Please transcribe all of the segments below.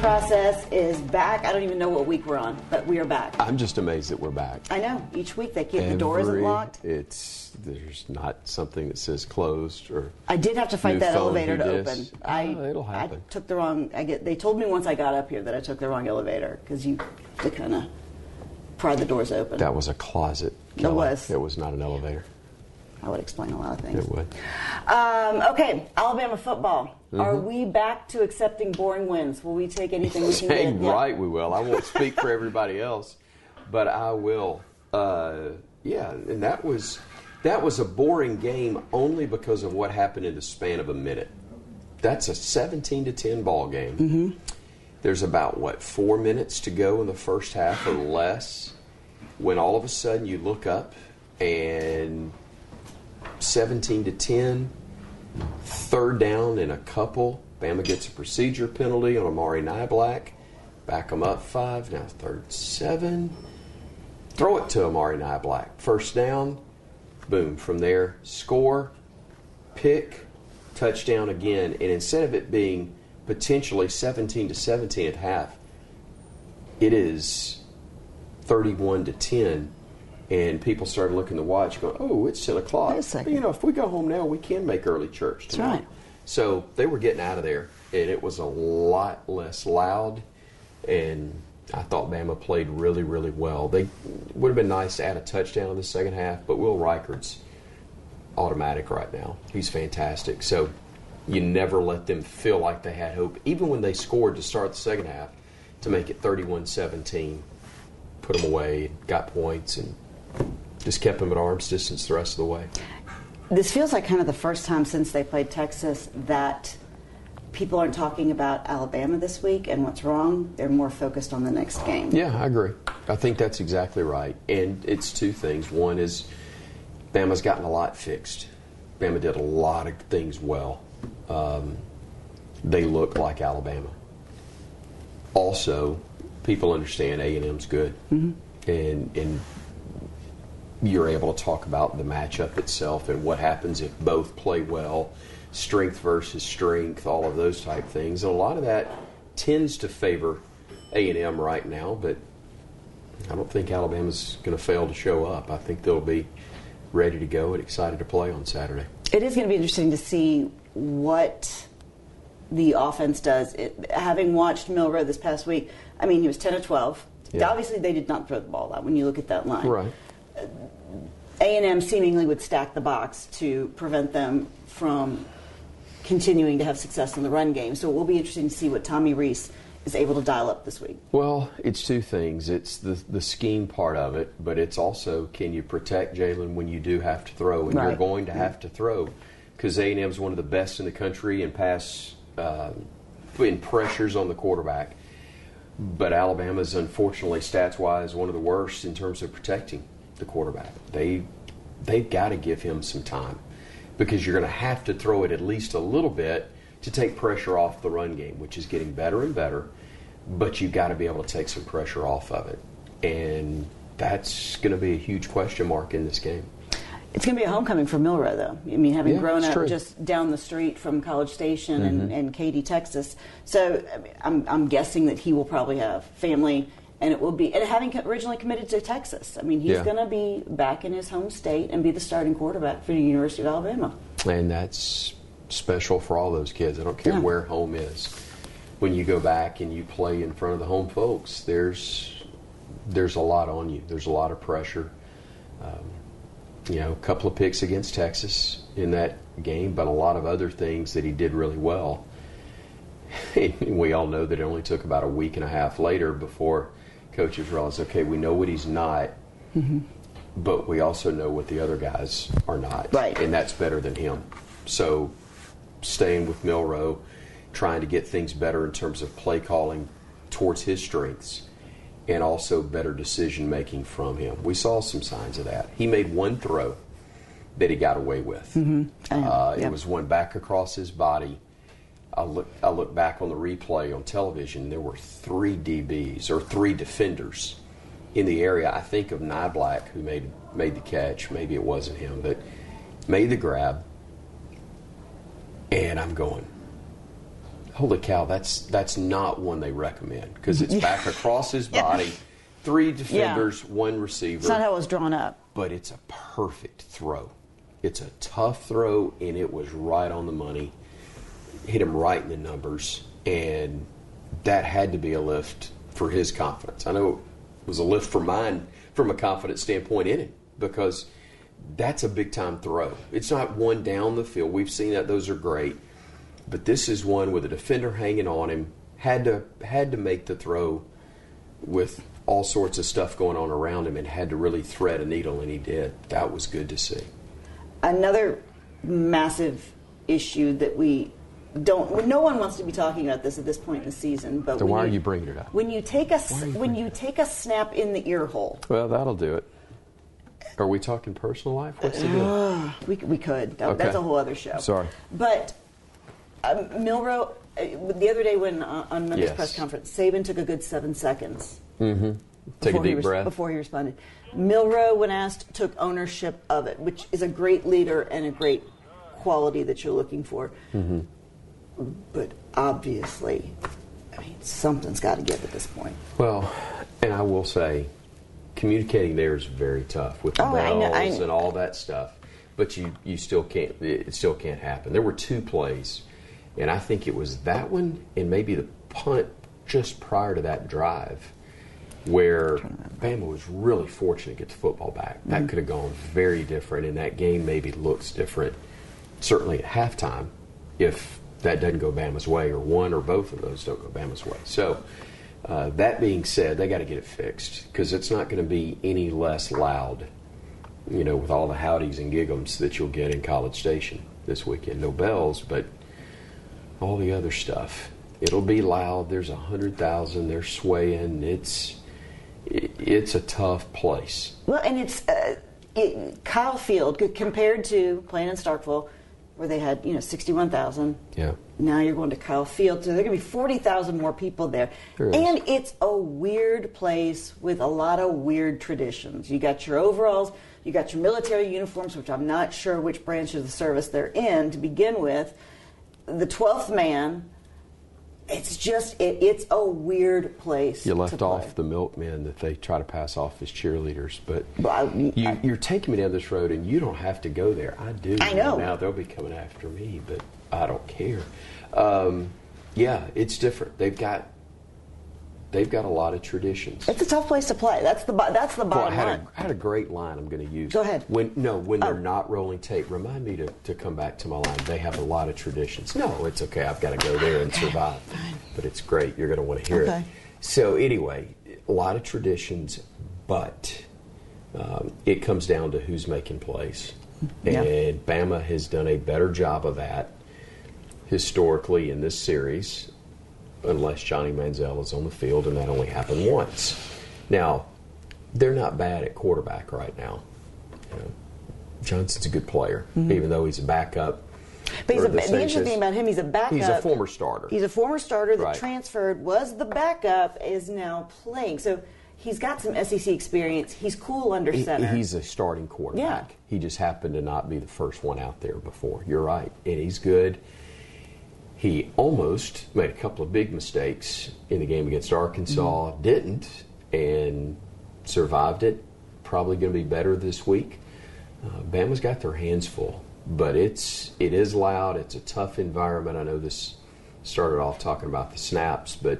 process is back. I don't even know what week we're on, but we are back. I'm just amazed that we're back. I know. Each week they keep the door isn't Every- locked. It's there's not something that says closed or. I did have to fight New that phone, elevator to new open. disc. I Oh, it'll happen. I took the wrong. I get. They told me once I got up here that I took the wrong elevator because you to kind of pry the doors open. That was a closet. It Kelly. was. It was not an elevator. I would explain a lot of things. It would. Um, okay, Alabama football. Are Mm-hmm. we back to accepting boring wins? Will we take anything we can get? Dang Yeah. right we will. I won't speak for everybody else, but I will. Uh, yeah, and that was that was a boring game only because of what happened in the span of a minute. That's a 17 to 10 ball game. Mm-hmm. There's about what four minutes to go in the first half or less, when all of a sudden you look up and 17 to 10, third down and a couple. Bama gets a procedure penalty on Amari Niblack. Back them up five. Now third seven. Throw it to Amari Niblack. First down. Boom. From there, score, pick, touchdown again. And instead of it being potentially 17 to 17 at half, it is 31 to 10 and people started looking at the watch going oh it's 10 o'clock. Wait a second. you know if we go home now we can make early church tonight right. so they were getting out of there and it was a lot less loud and I thought Bama played really really well. They would have been nice to add a touchdown in the second half but Will Reichard's automatic right now. He's fantastic. So you never let them feel like they had hope even when they scored to start the second half to make it 31-17 put them away, got points, and just kept them at arm's distance the rest of the way. This feels like kind of the first time since they played Texas that people aren't talking about Alabama this week and what's wrong. They're more focused on the next game. Yeah, I agree. I think that's exactly right. And it's two things. One is Bama's gotten a lot fixed. Bama did a lot of things well. Um, they look like Alabama. Also, people understand A and M's good, and and you're able to talk about the matchup itself and what happens if both play well, strength versus strength, all of those type things. And a lot of that tends to favor A and M right now, but I don't think Alabama's going to fail to show up. I think they'll be ready to go and excited to play on Saturday. It is going to be interesting to see what the offense does. It, having watched Milroe this past week, I mean, he was 10 of 12. Yeah. Obviously, they did not throw the ball out when you look at that line. Right. A&M seemingly would stack the box to prevent them from continuing to have success in the run game. So it will be interesting to see what Tommy Rees is able to dial up this week. Well, it's two things. It's the the scheme part of it, but it's also can you protect Jalen when you do have to throw, and you're going to have to throw because A and M is one of the best in the country in pass uh, in pressures on the quarterback. But Alabama's unfortunately stats wise one of the worst in terms of protecting the quarterback. They they've got to give him some time because you're going to have to throw it at least a little bit to take pressure off the run game, which is getting better and better. But you've got to be able to take some pressure off of it, and that's going to be a huge question mark in this game. It's going to be a homecoming for Milroe, though. I mean, having Yeah, grown up true. just down the street from College Station Mm-hmm. and, and Katy, Texas. So I mean, I'm, I'm guessing that he will probably have family, and it will be, and having originally committed to Texas, I mean, he's Yeah. going to be back in his home state and be the starting quarterback for the University of Alabama. and that's special for all those kids. I don't care Yeah. where home is. When you go back and you play in front of the home folks, there's there's a lot on you. There's a lot of pressure. Um, you know, a couple of picks against Texas in that game, but a lot of other things that he did really well. we all know that it only took about a week and a half later before coaches realized, okay, we know what he's not, but we also know what the other guys are not. Right. And that's better than him. So staying with Milroe, trying to get things better in terms of play calling towards his strengths and also better decision making from him. We saw some signs of that. He made one throw that he got away with. Uh, yeah. It was one back across his body. I look, I look back on the replay on television. There were three DBs or three defenders in the area. I think of Niblack who made made the catch. Maybe it wasn't him, but made the grab. And I'm going, holy cow, that's that's not one they recommend because it's back across his Yeah. body, three defenders, one receiver. It's not how it was drawn up. but it's a perfect throw. It's a tough throw, and it was right on the money. Hit him right in the numbers, and that had to be a lift for his confidence. I know it was a lift for mine from a confidence standpoint in it because that's a big time throw. It's not one down the field. We've seen that; those are great, but this is one with a defender hanging on him. Had to had to make the throw with all sorts of stuff going on around him and had to really thread a needle, and he did. That was good to see. Another massive issue that we don't. No one wants to be talking about this at this point in the season. But when why are you bringing it up? When you take a s- Why are you when you take a snap in the ear hole, Well, that'll do it. Are we talking personal life? What's the deal? we, we could. That- Okay. That's a whole other show. Sorry. But um, Milroe, uh, the other day when uh, on Monday's Yes. press conference, Saban took a good seven seconds. mm-hmm. Take a before he deep res- breath. Before he responded. Milroe, when asked, took ownership of it, which is a great leader and a great quality that you're looking for. Mm-hmm. But obviously, I mean, something's got to give at this point. Well, and I will say, communicating there is very tough with the Oh, I know- bells I- and all that stuff. But you, you still can't. It still can't happen. There were two plays, and I think it was that one and maybe the punt just prior to that drive, where Bama was really fortunate to get the football back. That mm-hmm. could have gone very different, and that game maybe looks different. Certainly at halftime, if that doesn't go Bama's way, or one or both of those don't go Bama's way. So. Uh, that being said, they got to get it fixed because it's not going to be any less loud, you know, with all the howdies and giggums that you'll get in College Station this weekend. No bells, but all the other stuff. It'll be loud. There's a hundred thousand. They're swaying. It's it's a tough place. Well, and it's uh, it, Kyle Field compared to playing in Starkville, where they had you know sixty-one thousand. Yeah. Now you're going to Kyle Field, so there are going to be forty thousand more people there, There and it's a weird place with a lot of weird traditions. You got your overalls, you got your military uniforms, which I'm not sure which branch of the service they're in to begin with. The twelfth man. It's just it, it's a weird place. You left off the milkmen that they try to pass off as cheerleaders, but Well, I- You, you're taking me down this road, and you don't have to go there. I do. I know. Now they'll be coming after me, but I don't care. Um, yeah, it's different. They've got they've got a lot of traditions. It's a tough place to play. That's the that's the Well, I bottom had line. a, I had a great line I'm going to use. Go ahead. When no, when they're Oh. not rolling tape, remind me to, to come back to my line. They have a lot of traditions. No, it's okay. I've got to go there and survive. Fine. But it's great. You're going to want to hear Okay. it. So anyway, a lot of traditions, but um, it comes down to who's making plays, Yeah. and Bama has done a better job of that historically in this series unless Johnny Manziel is on the field, and that only happened once. Now, they're not bad at quarterback right now. You know, Johnson's a good player, mm-hmm. even though he's a backup. But he's a, the the interesting thing about him, he's a backup. He's a former starter. He's a former starter that Right. transferred, was the backup, is now playing. So he's got some SEC experience. He's cool under He- center. he's a starting quarterback. Yeah. He just happened to not be the first one out there before. You're right, and he's good. He almost made a couple of big mistakes in the game against Arkansas. Mm-hmm. Didn't and survived it. Probably going to be better this week. Uh, Bama's got their hands full, but it's it is loud. It's a tough environment. I know this started off talking about the snaps, but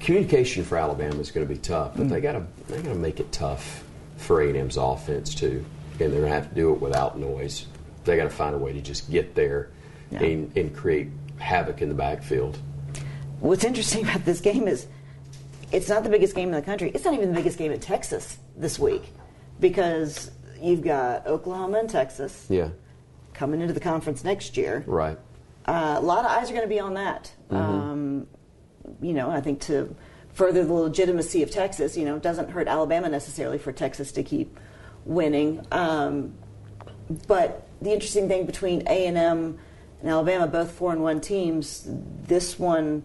communication for Alabama is going to be tough. But they got to they got to make it tough for A&M's offense too, and they're going to have to do it without noise. They got to find a way to just get there Yeah. and, and create havoc in the backfield. What's interesting about this game is it's not the biggest game in the country. It's not even the biggest game in Texas this week because you've got Oklahoma and Texas Yeah, coming into the conference next year. right. Uh, a lot of eyes are going to be on that. Um, you know, I think to further the legitimacy of Texas, you know, it doesn't hurt Alabama necessarily for Texas to keep winning. Um, but the interesting thing between A and M and Alabama, both four and one teams, this one,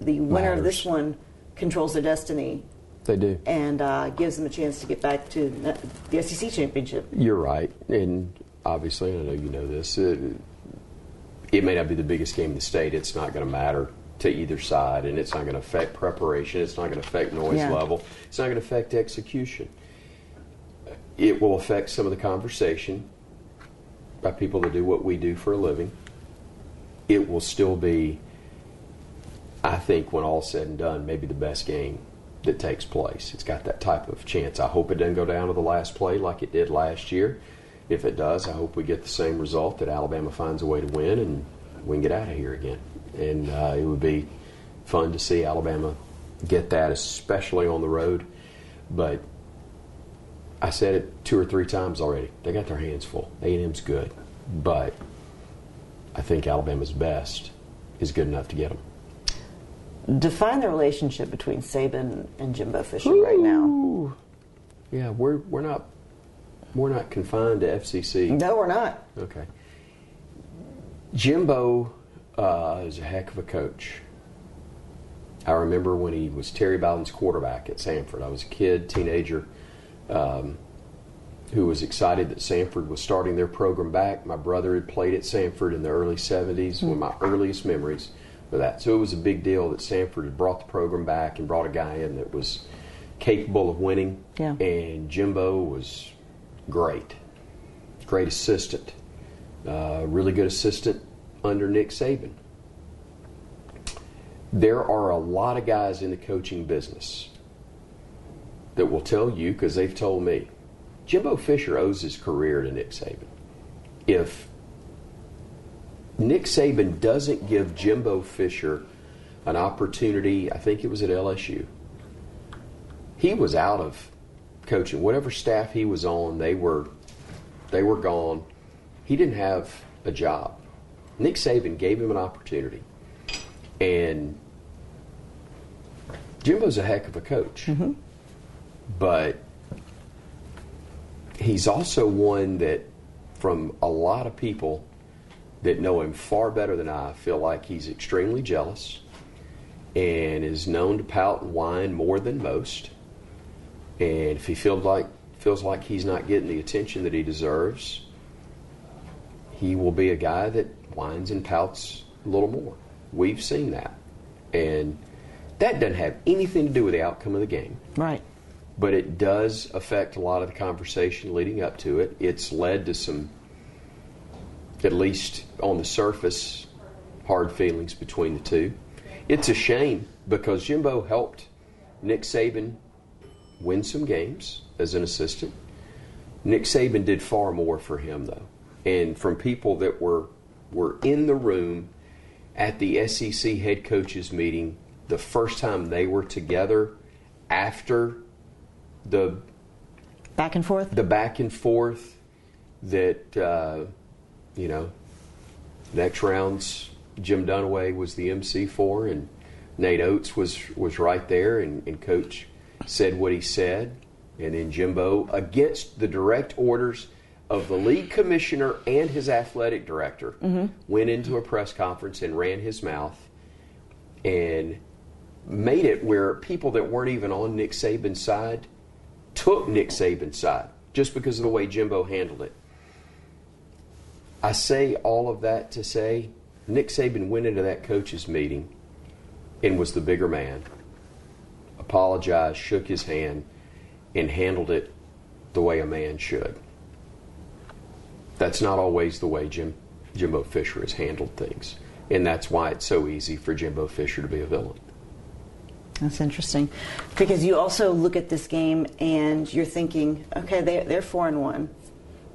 the winner of this one, controls their destiny they do. and uh, gives them a chance to get back to the SEC championship. You're right, and obviously, I know you know this. Uh, it may not be the biggest game in the state. It's not going to matter to either side, and it's not going to affect preparation. It's not going to affect noise Yeah. level. It's not going to affect execution. It will affect some of the conversation by people that do what we do for a living. It will still be, I think, when all's said and done, maybe the best game that takes place. It's got that type of chance. I hope it doesn't go down to the last play like it did last year. If it does, I hope we get the same result that Alabama finds a way to win and we can get out of here again. And uh, it would be fun to see Alabama get that, especially on the road. But I said it two or three times already. They got their hands full. A&M's good, but I think Alabama's best is good enough to get them. Define the relationship between Saban and Jimbo Fisher right now. Yeah, we're we're not we're not confined to FCC. No, we're not. Okay. Jimbo uh, is a heck of a coach. I remember when he was Terry Bowden's quarterback at Samford. I was a kid, teenager, um, who was excited that Samford was starting their program back. My brother had played at Samford in the early 70s, one of my earliest memories of that. So it was a big deal that Samford had brought the program back and brought a guy in that was capable of winning. Yeah. And Jimbo was great. Great assistant. Uh, really good assistant under Nick Saban. There are a lot of guys in the coaching business that will tell you, because they've told me, Jimbo Fisher owes his career to Nick Saban. If Nick Saban doesn't give Jimbo Fisher an opportunity, I think it was at LSU, he was out of coaching. Whatever staff he was on, they were they were gone. He didn't have a job. Nick Saban gave him an opportunity. And Jimbo's a heck of a coach. Mm-hmm. But he's also one that, from a lot of people that know him far better than I, feel like he's extremely jealous and is known to pout and whine more than most. And if he feels like feels like he's not getting the attention that he deserves, he will be a guy that whines and pouts a little more. We've seen that. And that doesn't have anything to do with the outcome of the game Right. But it does affect a lot of the conversation leading up to it. It's led to some, at least on the surface, hard feelings between the two. It's a shame because Jimbo helped Nick Saban win some games as an assistant. Nick Saban did far more for him though, and from people that were were in the room at the SEC head coaches meeting the first time they were together after the Back and forth. the back and forth that uh, you know next rounds Jim Dunaway was the MC for and Nate Oats was was right there and, and coach said what he said and then Jimbo against the direct orders of the league commissioner and his athletic director went into a press conference and ran his mouth and made it where people that weren't even on Nick Saban's side took Nick Saban's side just because of the way Jimbo handled it. I say all of that to say Nick Saban went into that coaches meeting and was the bigger man, apologized, shook his hand, and handled it the way a man should. That's not always the way Jim Jimbo Fisher has handled things. And that's why it's so easy for Jimbo Fisher to be a villain. That's interesting, because you also look at this game and you're thinking, okay, they, they're four and one,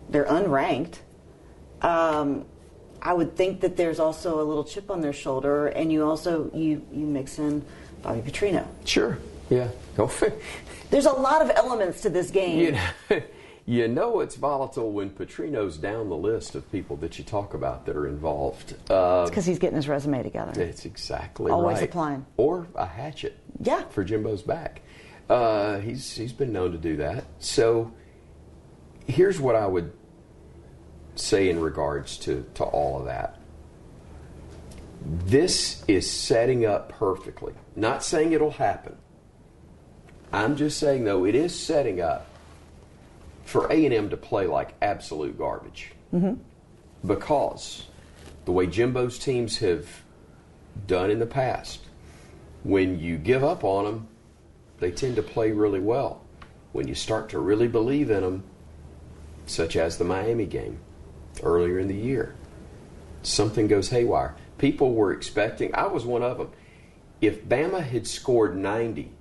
they're unranked. Um, I would think that there's also a little chip on their shoulder, and you also you you mix in Bobby Petrino. Sure. Yeah. Go. There's a lot of elements to this game. You know, you know it's volatile when Petrino's down the list of people that you talk about that are involved. Uh, because he's getting his resume together. that's exactly Always right. applying. Or a hatchet. Yeah. For Jimbo's back. Uh, he's he's been known to do that. So here's what I would say in regards to, to all of that. This is setting up perfectly. Not saying it'll happen. I'm just saying though it is setting up for A&M to play like absolute garbage. Mm-hmm. Because the way Jimbo's teams have done in the past. When you give up on them, they tend to play really well. When you start to really believe in them, such as the Miami game earlier in the year, something goes haywire. People were expecting. I was one of them. If Bama had scored 90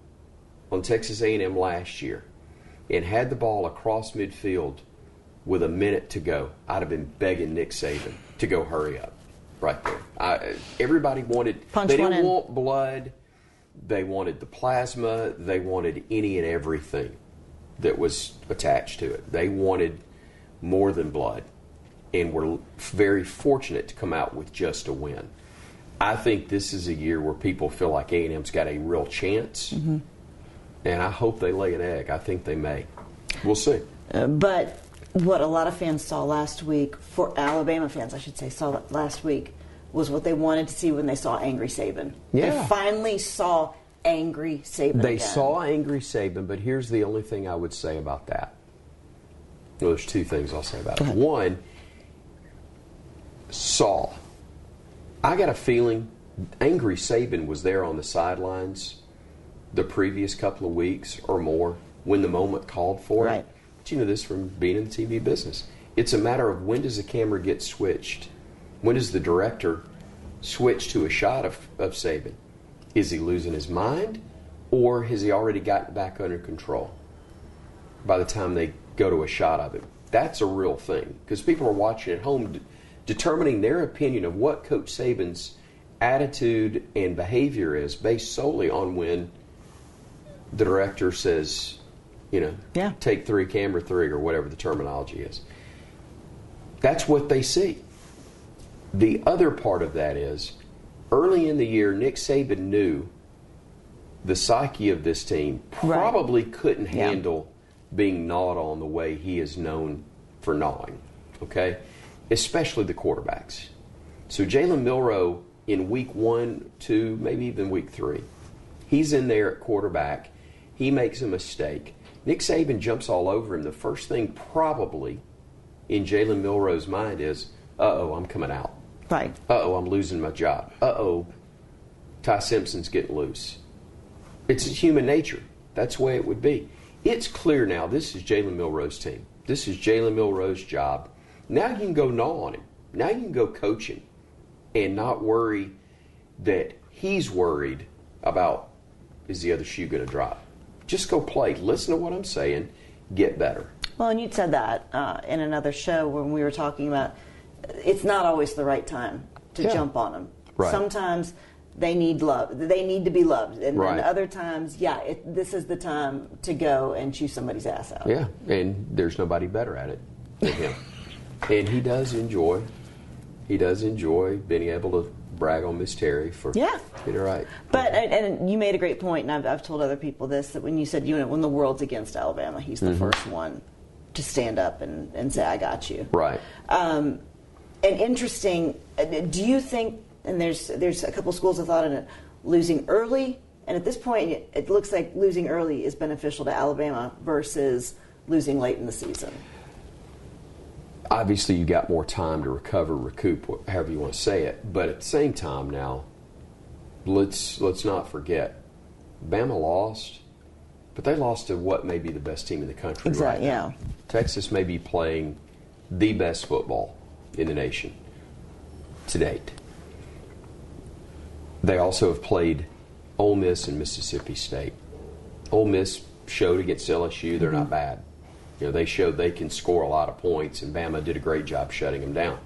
on Texas A&M last year and had the ball across midfield with a minute to go, I'd have been begging Nick Saban to go hurry up right there. I, everybody wanted. Punch they didn't in. want blood. They wanted the plasma. They wanted any and everything that was attached to it. They wanted more than blood, and were very fortunate to come out with just a win. I think this is a year where people feel like A and M's got a real chance, Mm-hmm. And I hope they lay an egg. I think they may. We'll see. Uh, but what a lot of fans saw last week, for Alabama fans, I should say, saw last week, was what they wanted to see when they saw angry Saban. Yeah. They finally saw angry Saban. They again. saw angry Saban, but here's the only thing I would say about that. Well, there's two things I'll say about it. One, saw. I got a feeling angry Saban was there on the sidelines the previous couple of weeks or more when the moment called for it. Right. But you know this from being in the TV business. It's a matter of when does the camera get switched? When does the director switch to a shot of, of Saban? Is he losing his mind or has he already gotten back under control by the time they go to a shot of him? That's a real thing because people are watching at home d- determining their opinion of what Coach Saban's attitude and behavior is based solely on when the director says, you know, Yeah. take three, camera three, or whatever the terminology is. That's what they see. The other part of that is early in the year, Nick Saban knew the psyche of this team Right. probably couldn't Yeah. handle being gnawed on the way he is known for gnawing, okay? Especially the quarterbacks. So Jalen Milroe in week one, two, maybe even week three, he's in there at quarterback. He makes a mistake. Nick Saban jumps all over him. The first thing probably in Jalen Milroe's mind is, uh oh, I'm coming out. Right. Uh oh, I'm losing my job. Uh oh, Ty Simpson's getting loose. It's human nature. That's the way it would be. It's clear now this is Jalen Milroe's team. This is Jalen Milroe's job. Now you can go gnaw on him. Now you can go coach him and not worry that he's worried about is the other shoe going to drop. Just go play. Listen to what I'm saying. Get better. Well, and you'd said that uh, in another show when we were talking about it's not always the right time to Yeah. jump on them. Right. Sometimes they need love. They need to be loved, and Right. then other times, yeah, it, this is the time to go and chew somebody's ass out. Yeah, and there's nobody better at it than him. and he does enjoy, he does enjoy being able to brag on Miss Terry for Yeah. getting it right. But and, and you made a great point, and I've, I've told other people this that when you said you know when the world's against Alabama, he's Mm-hmm. the first one to stand up and, and say I got you. right. Um, and interesting. uh, Do you think? And there's there's a couple schools of thought in it. Losing early, and at this point, it looks like losing early is beneficial to Alabama versus losing late in the season. Obviously, you got more time to recover, recoup, however you want to say it. But at the same time, now let's let's not forget, Bama lost, but they lost to what may be the best team in the country right now. yeah. Texas may be playing the best football in the nation to date. They also have played Ole Miss and Mississippi State. Ole Miss showed against LSU they're not mm-hmm. bad. You know, they showed they can score a lot of points, and Bama did a great job shutting them down.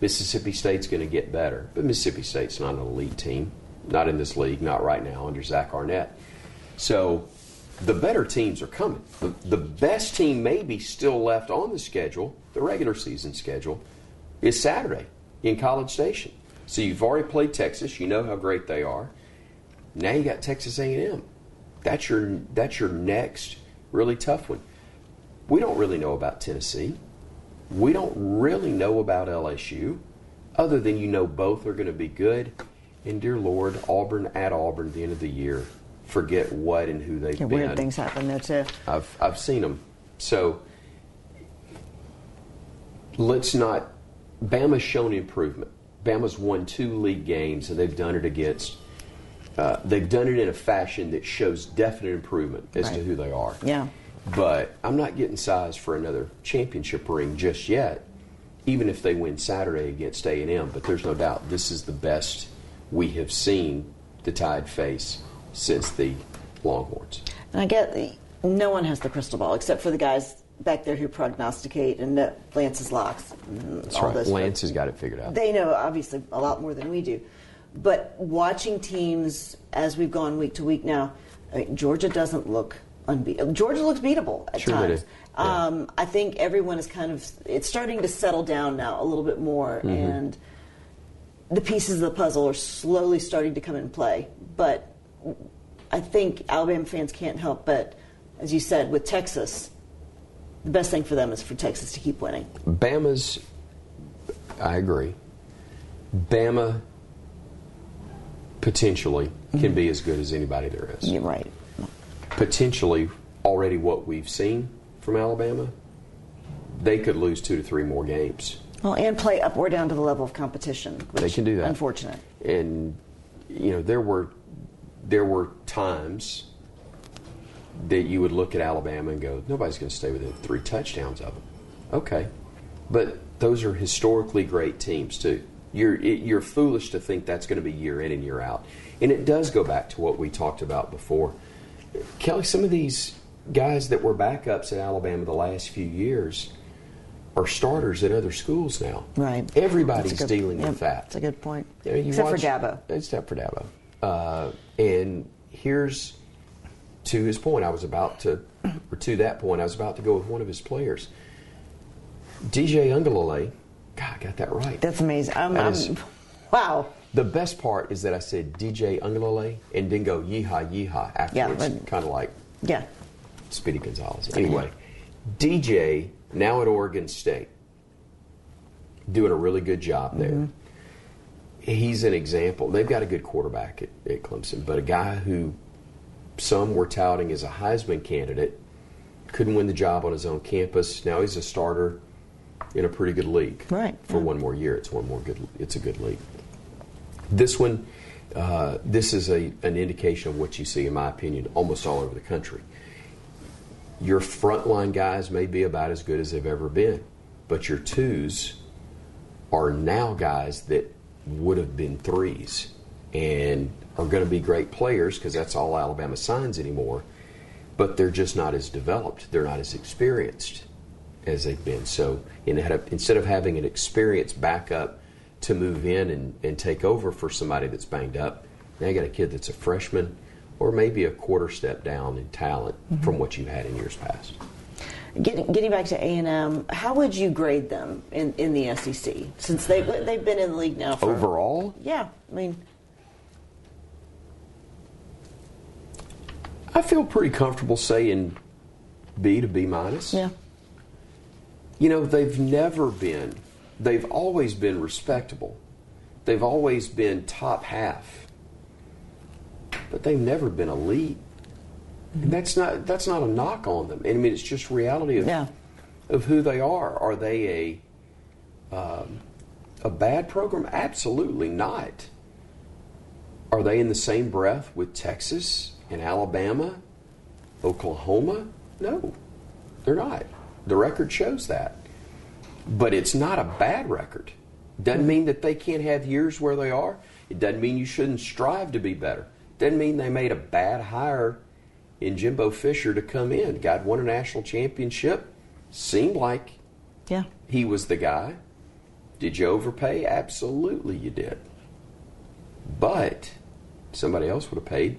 Mississippi State's going to get better, but Mississippi State's not an elite team, not in this league, not right now under Zach Arnett. So the better teams are coming. The, the best team maybe still left on the schedule, the regular season schedule, is Saturday in College Station. So you've already played Texas. You know how great they are. Now you got Texas A&M. That's your that's your next really tough one. We don't really know about Tennessee. We don't really know about LSU, other than you know both are going to be good. And dear Lord, Auburn at Auburn at the end of the year, forget what and who they've Yeah, been. weird things happen there too. I've I've seen them. So let's not. Bama's shown improvement. Bama's won two league games, and they've done it against. Uh, they've done it in a fashion that shows definite improvement as to who they are. Yeah. But I'm not getting sized for another championship ring just yet, even if they win Saturday against A&M. But there's no doubt this is the best we have seen the Tide face since the Longhorns. And I get no one has the crystal ball except for the guys back there who prognosticate and Lance's locks. That's all right. Lance has got it figured out. They know obviously a lot more than we do. But watching teams as we've gone week to week now, I mean, Georgia doesn't look unbeatable. Georgia looks beatable at Sure times. Yeah. Um, I think everyone is kind of it's starting to settle down now a little bit more, Mm-hmm. and the pieces of the puzzle are slowly starting to come in play. But I think Alabama fans can't help but, as you said, with Texas, the best thing for them is for Texas to keep winning. Bama's, I agree. Bama potentially can be as good as anybody there is. You're right. Potentially, already what we've seen from Alabama, they could lose two to three more games. Well, and play up or down to the level of competition. Which, They can do that. Unfortunate. and you know there were there were times that you would look at Alabama and go, nobody's going to stay within three touchdowns of them. Okay, but those are historically great teams too. You're it, you're foolish to think that's going to be year in and year out, and it does go back to what we talked about before. Kelly, some of these guys that were backups at Alabama the last few years are starters at other schools now. Right. Everybody's good- dealing yep, with that. That's a good point. Yeah, you Except watch- for Dabo. Except for Dabo. Uh, and here's to his point. I was about to, or to that point, I was about to go with one of his players, DJ Uiagalelei. God, I got that right. That's amazing. I'm, That I'm- is- wow. The best part is that I said DJ Uiagalelei and didn't go yeehaw yeehaw afterwards, but- kind of like Yeah. Speedy Gonzalez. Anyway, DJ now at Oregon State, doing a really good job there. Mm-hmm. He's an example. They've got a good quarterback at, at Clemson, but a guy who some were touting as a Heisman candidate couldn't win the job on his own campus. Now he's a starter in a pretty good league. Right, For yeah. one more year, it's one more good. It's a good league. This one, uh, this is a, an indication of what you see, in my opinion, almost all over the country. Your frontline guys may be about as good as they've ever been, but your twos are now guys that would have been threes and are going to be great players because that's all Alabama signs anymore. But they're just not as developed. They're not as experienced as they've been. So in- instead of having an experienced backup to move in and, and take over for somebody that's banged up, now you got a kid that's a freshman or maybe a quarter step down in talent mm-hmm. from what you've had in years past. Getting, getting back to A and M, how would you grade them in, in the SEC since they they've been in the league now for Overall, Yeah, I mean, I feel pretty comfortable saying B to B minus. yeah, You know, they've never been, they've always been respectable. They've always been top half. But they've never been elite. And that's not that's not a knock on them. I mean, it's just reality of Yeah. of who they are. Are they a um, a bad program? Absolutely not. Are they in the same breath with Texas and Alabama, Oklahoma? No, they're not. The record shows that. But it's not a bad record. Doesn't mean that they can't have years where they are. It doesn't mean you shouldn't strive to be better. Doesn't mean they made a bad hire in Jimbo Fisher to come in. God won a national championship. Seemed like yeah. he was the guy. Did you overpay? Absolutely, you did. But somebody else would have paid.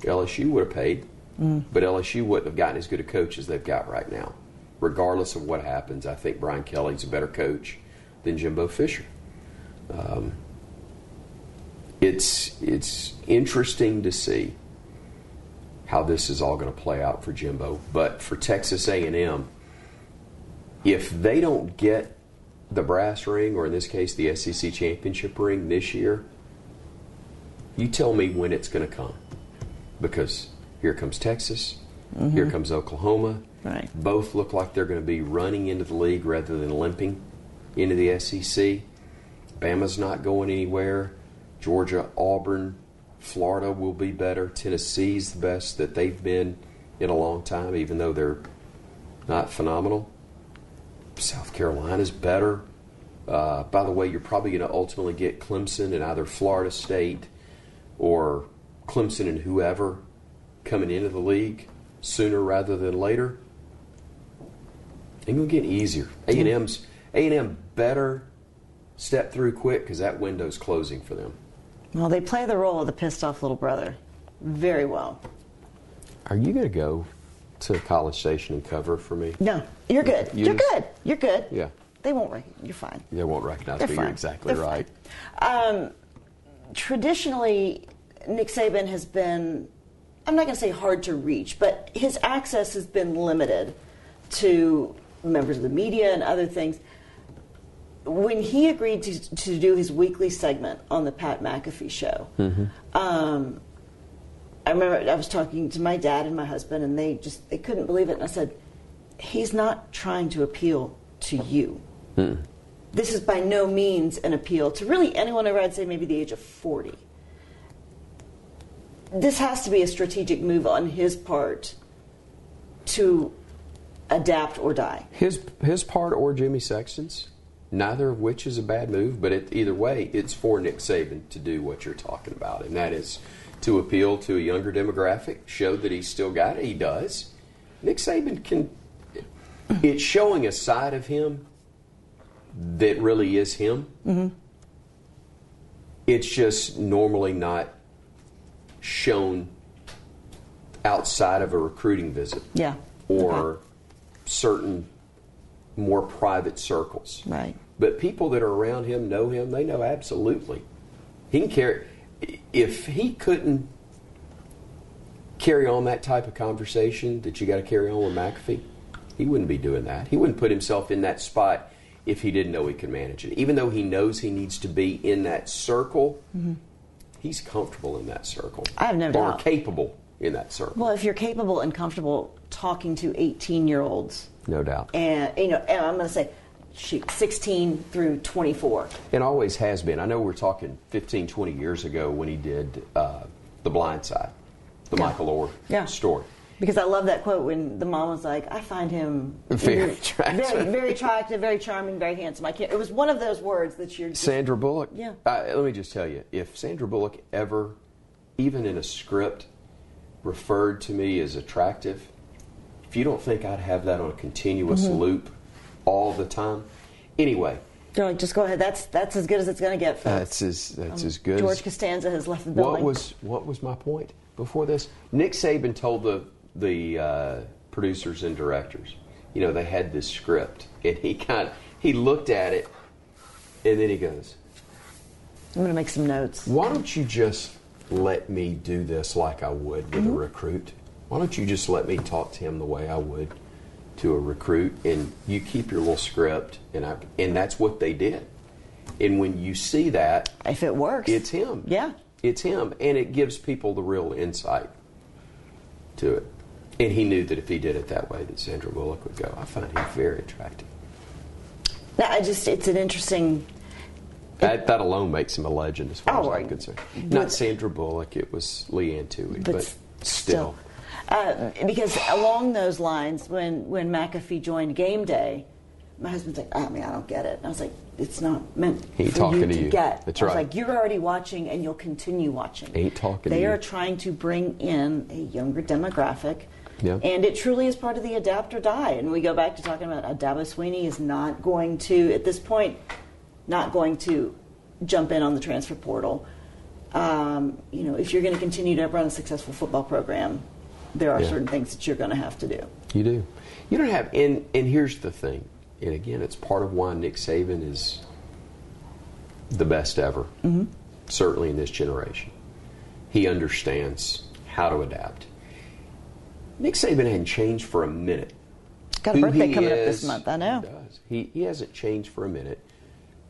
LSU would have paid. Mm. But LSU wouldn't have gotten as good a coach as they've got right now. Regardless of what happens, I think Brian Kelly's a better coach than Jimbo Fisher. Um, it's it's interesting to see how this is all going to play out for Jimbo. But for Texas A&M, if they don't get the brass ring, or in this case, the SEC championship ring this year, you tell me when it's going to come. Because here comes Texas, here comes Oklahoma. Right. Both look like they're going to be running into the league rather than limping into the SEC. Bama's not going anywhere. Georgia, Auburn, Florida will be better. Tennessee's the best that they've been in a long time, even though they're not phenomenal. South Carolina's better. Uh, by the way, you're probably going to ultimately get Clemson and either Florida State or Clemson and whoever coming into the league sooner rather than later. Ain't gonna get easier. A and M's A and M better step through quick because that window's closing for them. Well, they play the role of the pissed off little brother very well. Are you going to go to College Station and cover for me? No, you're good. You are good. You're good. Yeah. They won't. Rec- you're fine. They won't recognize They're me. fine. You're exactly They're right. Um, traditionally, Nick Saban has been, I'm not going to say hard to reach, but his access has been limited to members of the media and other things. When he agreed to, to do his weekly segment on the Pat McAfee show, um, I remember I was talking to my dad and my husband, and they just they couldn't believe it. And I said, "He's not trying to appeal to you. This is by no means an appeal to really anyone over, I'd say maybe the age of 40. This has to be a strategic move on his part to adapt or die. His his part or Jimmy Sexton's, neither of which is a bad move. But it, either way, it's for Nick Saban to do what you're talking about, and that is to appeal to a younger demographic, show that he's still got it. He does. Nick Saban can. It's showing a side of him that really is him. Mm-hmm. It's just normally not shown outside of a recruiting visit Yeah. or Okay. Certain more private circles. Right. But people that are around him know him. They know absolutely. He can carry. If he couldn't carry on that type of conversation that you got to carry on with McAfee, he wouldn't be doing that. He wouldn't put himself in that spot if he didn't know he could manage it. Even though he knows he needs to be in that circle, mm-hmm. he's comfortable in that circle. I have no or doubt. capable in that circle. Well, if you're capable and comfortable talking to 18 year olds, No doubt. and you know, and I'm going to say, shoot, 16 through 24. It always has been. I know we're talking 15, 20 years ago when he did uh, The Blind Side, the Yeah. Michael Oher Yeah. story. Because I love that quote when the mom was like, "I find him Very attractive." very, very attractive, very charming, very handsome." I can't. It was one of those words that you're. Just, Sandra Bullock. Yeah. Uh, let me just tell you, if Sandra Bullock ever, even in a script, referred to me as attractive, if you don't think I'd have that on a continuous Mm-hmm. loop all the time, anyway, like, just go ahead. That's that's as good as it's going to get. Folks. That's as that's as good. Um, George as, Costanza has left the building. what was what was my point before this? Nick Saban told the the uh, producers and directors, you know, they had this script, and he kind of he looked at it, and then he goes, I'm going to make some notes. "Why don't you just let me do this like I would with a mm-hmm. recruit? Why don't you just let me talk to him the way I would to a recruit, and you keep your little script?" And I and that's what they did. And when you see that, If it works, it's him. Yeah. It's him. And it gives people the real insight to it. And he knew that if he did it that way, that Sandra Bullock would go, I find him very attractive. No, I just it's an interesting. That, that alone makes him a legend as far Oh, as I'm concerned. Not Sandra Bullock, it was Leigh Anne Tuohy, but, s- still. Uh, because along those lines, when when McAfee joined Game Day, my husband's like, "I mean, I don't get it." And I was like, "It's not meant He for talking you to you. get." That's I was right. like, "You're already watching, and you'll continue watching." Ain't talking to They you. are trying to bring in a younger demographic. Yeah. And it truly is part of the adapt or die. And we go back to talking about uh, Dabo Swinney is not going to, at this point, not going to jump in on the transfer portal. Um, you know, if you're going to continue to run a successful football program, there are Yeah. certain things that you're going to have to do. You do. You don't have, and, and here's the thing, and again, it's part of why Nick Saban is the best ever, mm-hmm. certainly in this generation. He understands how to adapt. Nick Saban hadn't changed for a minute. Got a Who birthday coming up this month, I know. He. He, he hasn't changed for a minute.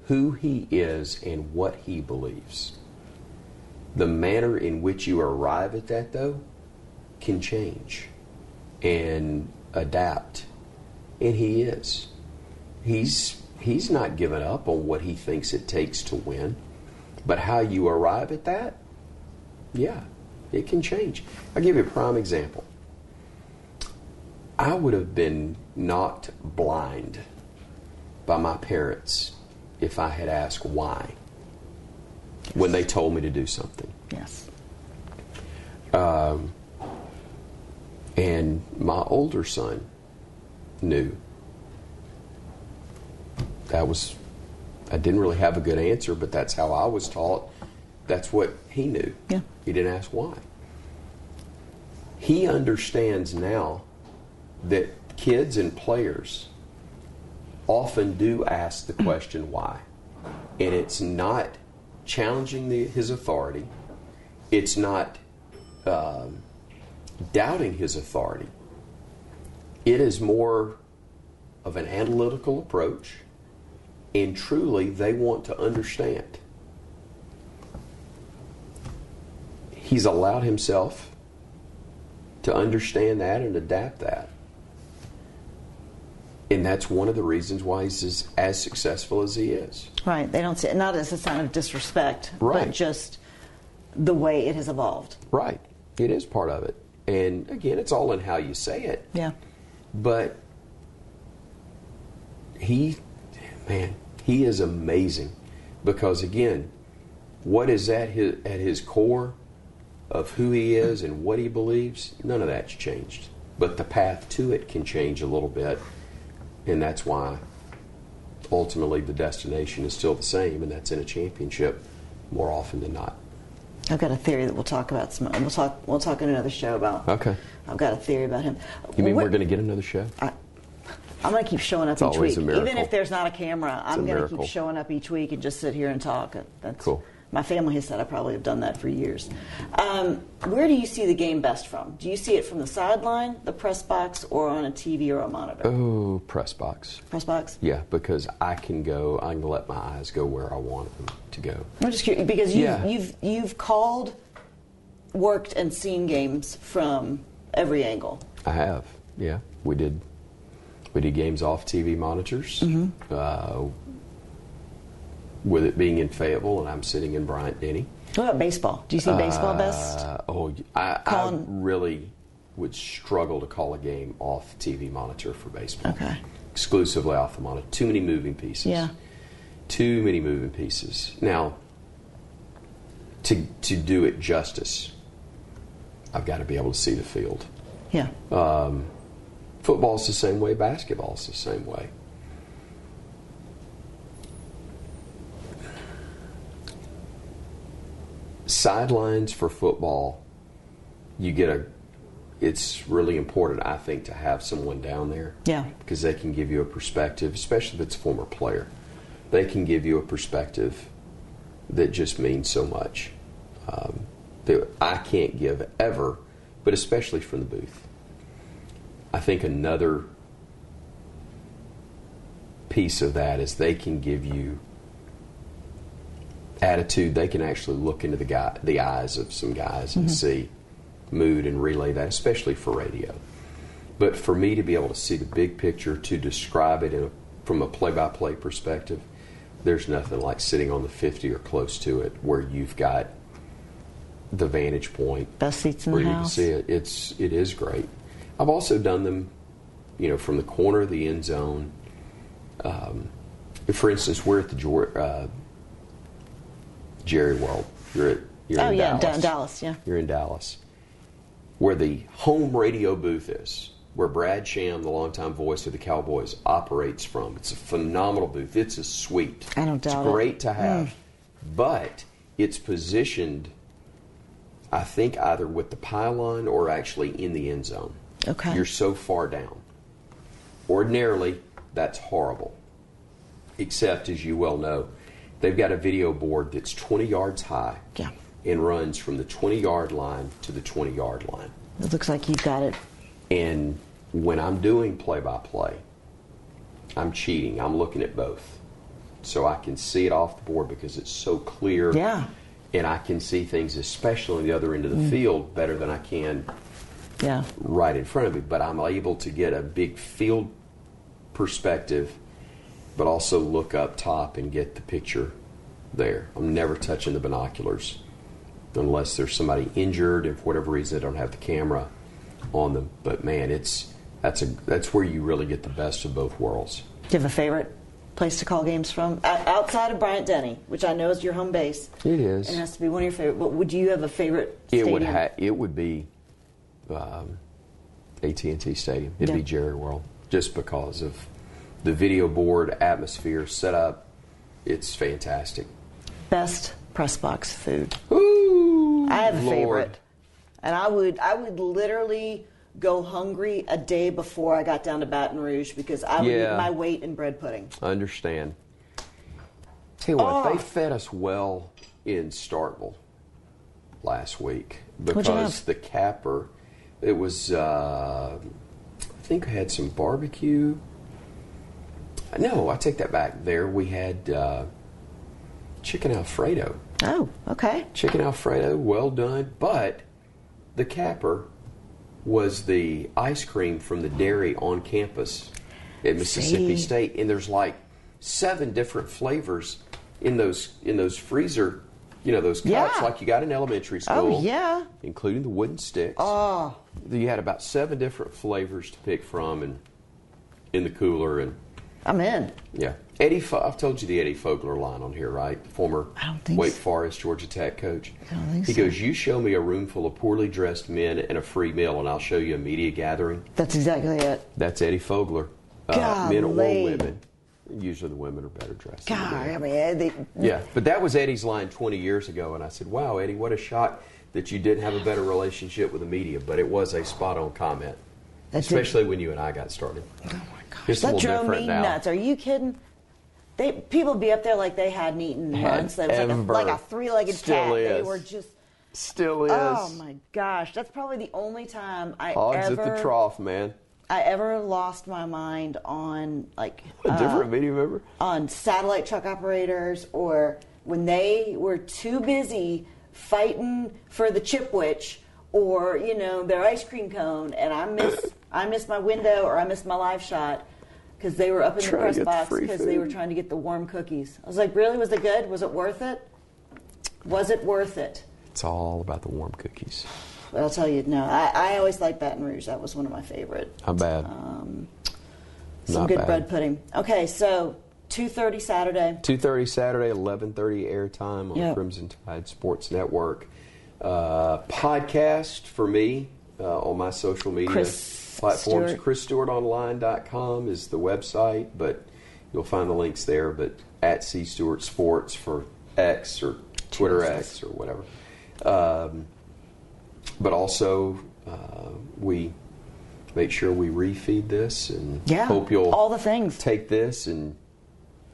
Who he is and what he believes. The manner in which you arrive at that, though, can change and adapt. And he is. He's he's not given up on what he thinks it takes to win. But how you arrive at that, yeah, it can change. I'll give you a prime example. I would have been knocked blind by my parents if I had asked why when they told me to do something. Yes. Um, and my older son knew. That was, I didn't really have a good answer, but that's how I was taught. That's what he knew. Yeah. He didn't ask why. He understands now that kids and players often do ask the question why. And it's not challenging the, his authority, it's not um, doubting his authority. It is more of an analytical approach, and truly they want to understand. He's allowed himself to understand that and adapt that. And that's one of the reasons why he's as, as successful as he is. Right. They don't see it not as a sign of disrespect, Right. but just the way it has evolved. Right. It is part of it. And again, it's all in how you say it. Yeah. But he, man, he is amazing because again, what is at his at his core of who he is and what he believes? None of that's changed. But the path to it can change a little bit, and that's why ultimately the destination is still the same, and that's in a championship more often than not. I've got a theory that we'll talk about some. We'll talk. We'll talk in another show about. Okay. I've got a theory about him. You mean What- we're going to get another show? I'm going to keep showing up It's each week, even if there's not a camera. I'm going to keep showing up each week and just sit here and talk. That's Cool. My family has said I probably have done that for years. Um, where do you see the game best from? Do you see it from the sideline, the press box, or on a TV or a monitor? Oh, press box. Press box. Yeah, because I can go. I can let my eyes go where I want them to go. I'm just curious because you've, Yeah. you've you've called, worked, and seen games from every angle. I have. Yeah, we did. We did games off TV monitors. Uh, with it being in Fayetteville, and I'm sitting in Bryant Denny. What about baseball? Do you see baseball best? Uh, oh, I, I really would struggle to call a game off TV monitor for baseball. Okay. Exclusively off the monitor. Too many moving pieces. Yeah. Too many moving pieces. Now, to to do it justice, I've got to be able to see the field. Yeah. Um, Football's the same way. Basketball's the same way. Sidelines for football, you get a. It's really important, I think, to have someone down there. Yeah. Because they can give you a perspective, especially if it's a former player. They can give you a perspective that just means so much. Um, that I can't give ever, but especially from the booth. I think another piece of that is they can give you attitude. They can actually look into the guy, the eyes of some guys and see mood and relay that, especially for radio. But for me to be able to see the big picture, to describe it in a, from a play-by-play perspective, there's nothing like sitting on the 50 or close to it, where you've got the vantage point Best seats in where the you house. can see it. It's it is great. I've also done them, you know, from the corner of the end zone. Um, for instance, we're at the uh, Jerry World. You're at you're Oh in yeah, Dallas. Da- Dallas. Yeah. You're in Dallas, where the home radio booth is, where Brad Sham, the longtime voice of the Cowboys, operates from. It's a phenomenal booth. It's a suite. I don't it's doubt it. Hmm. great to have, but it's positioned. I think either with the pylon or actually in the end zone. Okay. You're so far down. Ordinarily, that's horrible. Except, as you well know, they've got a video board that's 20 yards high Yeah. and runs from the 20 yard line to the 20 yard line. It looks like you've got it. And when I'm doing play by play, I'm cheating. I'm looking at both. So I can see it off the board because it's so clear. Yeah. And I can see things, especially on the other end of the mm. field, better than I can Yeah. right in front of me. But I'm able to get a big field perspective but also look up top and get the picture there. I'm never touching the binoculars unless there's somebody injured and for whatever reason they don't have the camera on them. But man, it's that's a that's where you really get the best of both worlds. Do you have a favorite place to call games from outside of Bryant Denny, which I know is your home base? It is. It has to be one of your favorite. But would you have a favorite? It would stadium? ha- it would be um, AT&T Stadium. It'd Yeah. be Jerry World just because of the video board atmosphere setup. It's fantastic. best press box food. Ooh, I have a Lord. favorite, and I would I would literally go hungry a day before I got down to Baton Rouge because I would Yeah. eat my weight in bread pudding. I understand. Tell you what, Oh. they fed us well in Starkville last week because the capper, it was, uh, I think we had some barbecue. No, I take that back. There we had uh, chicken Alfredo. Oh, okay. Chicken Alfredo, well done. But the capper was the ice cream from the dairy on campus at Mississippi See? State, and there's like seven different flavors in those in those freezer, you know, those cups Yeah. like you got in elementary school. Oh yeah. including the wooden sticks. Oh, You had about seven different flavors to pick from, and in the cooler, and I'm in. yeah. Eddie, Fo- I've told you the Eddie Fogler line on here, right? Former I don't think Wake so. Forest, Georgia Tech coach. I don't think he so. goes, "You show me a room full of poorly dressed men and a free meal, and I'll show you a media gathering." That's exactly it. That's Eddie Fogler. Uh, men or women. Usually the women are better dressed. God. I mean, they, Yeah, but that was Eddie's line 20 years ago, and I said, "Wow, Eddie, what a shock that you didn't have a better relationship with the media." But it was a spot-on comment, That's it. especially when you and I got started. Oh my gosh, It's a that drove me now. nuts. Are you kidding? They people be up there like they hadn't eaten Had once. They was like a, like a three-legged Still cat. They were just. Still is. Oh my gosh, that's probably the only time I Hogs ever at the trough, man. I ever lost my mind on like A uh, different media member. on satellite truck operators or when they were too busy fighting for the chipwich or you know their ice cream cone and I miss I missed my window or I missed my live shot because they were up in the press box because they were trying to get the warm cookies. I was like, really? Was it good? Was it worth it? Was it worth it? It's all about the warm cookies. I'll tell you, no. I, I always liked Baton Rouge. That was one of my favorite. How bad? Um, Some Not good bad. bread pudding. Okay, so two thirty Saturday. 2.30 Saturday, 11.30 airtime on Yep. Crimson Tide Sports Network. Uh, podcast for me uh, on my social media Chris platforms. Stewart. ChrisStewartOnline.com is the website, but you'll find the links there. But at C Stewart Sports for X or Twitter X or whatever. Um, but also, uh, we make sure we refeed this and Yeah, hope you'll all the things. take this and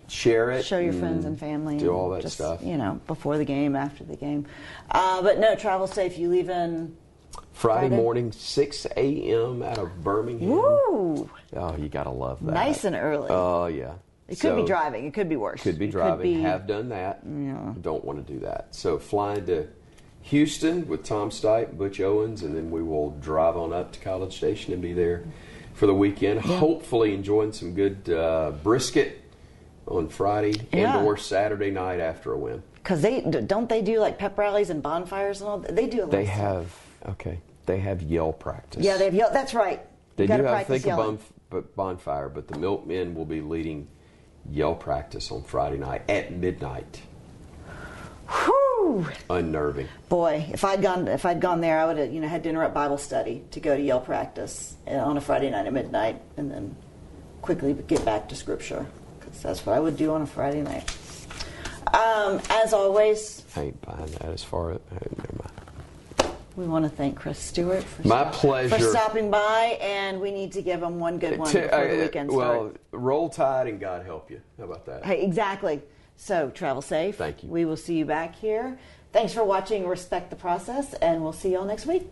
share it. Show your friends and family. Do all that just, stuff. You know, before the game, after the game. Uh, but no, travel safe. You leave in. Friday, Friday. morning, 6 a.m. out of Birmingham. Woo! Oh, you gotta love that. Nice and early. Oh yeah. It could be driving. It could be worse. Could be driving. be- Have done that. Yeah. Don't want to do that. So flying to Houston with Tom Stipe, Butch Owens, and then we will drive on up to College Station and be there for the weekend. Hopefully, enjoying some good uh, brisket on Friday Yeah. and or Saturday night after a win. Because they don't they do like pep rallies and bonfires and all. that? They do a lot. They have okay. They have yell practice. Yeah, they have. yell- That's right. They do have think a yelling. but bonfire, but the milkmen will be leading yell practice on Friday night at midnight. Whew. Unnerving. Boy, if I'd gone if I'd gone there, I would have you know had to interrupt Bible study to go to yell practice uh, on a Friday night at midnight, and then quickly get back to Scripture because that's what I would do on a Friday night. Um, as always, I ain't buying that as far as. Never mind. We want to thank Chris Stewart for My stop- pleasure. for stopping by, and we need to give him one good one before the uh, weekend well, roll tide and God help you. How about that? Hey, exactly. So travel safe. Thank you. We will see you back here. Thanks for watching Respect the Process, and we'll see y'all next week.